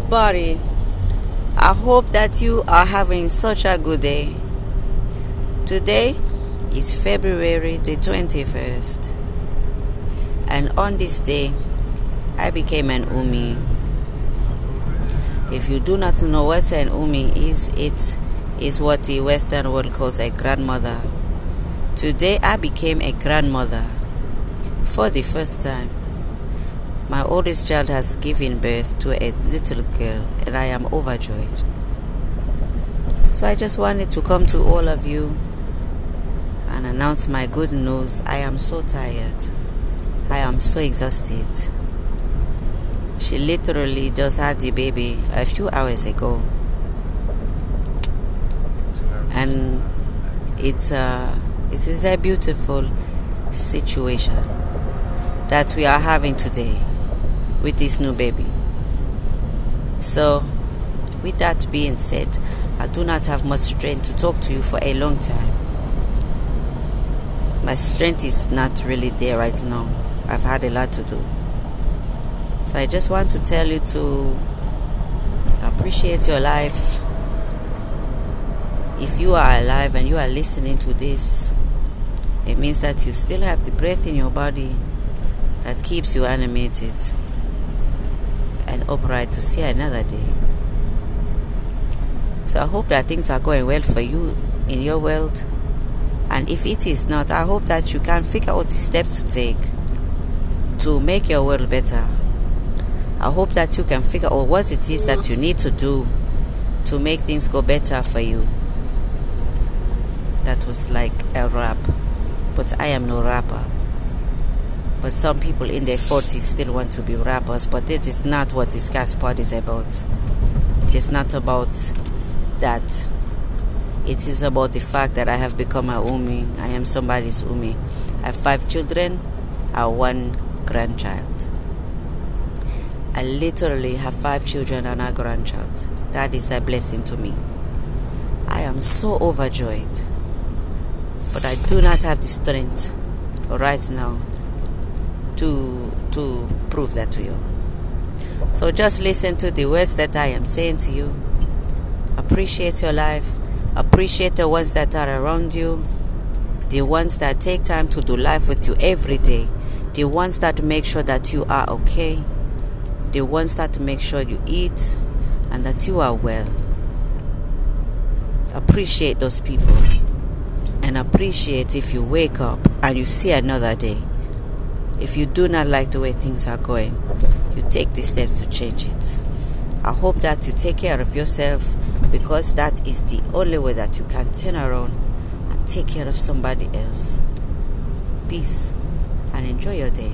body. I hope that you are having such a good day. Today is February the 21st, and on this day, I became an Umi. If you do not know what an Umi is, it is what the Western world calls a grandmother. Today, I became a grandmother for the first time. My oldest child has given birth to a little girl, and I am overjoyed. So I just wanted to come to all of you and announce my good news. I am so tired. I am so exhausted. She literally just had the baby a few hours ago. And it's a, it is a beautiful situation that we are having today with this new baby. So, with that being said, I do not have much strength to talk to you for a long time. My strength is not really there right now. I've had a lot to do. So I just want to tell you to appreciate your life. If you are alive and you are listening to this, it means that you still have the breath in your body that keeps you animated and upright to see another day. So I hope that things are going well for you in your world. And if it is not, I hope that you can figure out the steps to take to make your world better. I hope that you can figure out what it is that you need to do to make things go better for you. That was like a rap, but I am no rapper. But some people in their 40s still want to be rappers, but this is not what this gas pod is about. It is not about that. It is about the fact that I have become a Umi. I am somebody's Umi. I have five children, I have one grandchild. I literally have five children and a grandchild. That is a blessing to me. I am so overjoyed. But I do not have the strength right now to to prove that to you. So just listen to the words that I am saying to you. Appreciate your life. Appreciate the ones that are around you. The ones that take time to do life with you every day. The ones that make sure that you are okay. The ones that make sure you eat and that you are well. Appreciate those people. And appreciate if you wake up and you see another day if you do not like the way things are going, you take the steps to change it. I hope that you take care of yourself because that is the only way that you can turn around and take care of somebody else. Peace and enjoy your day.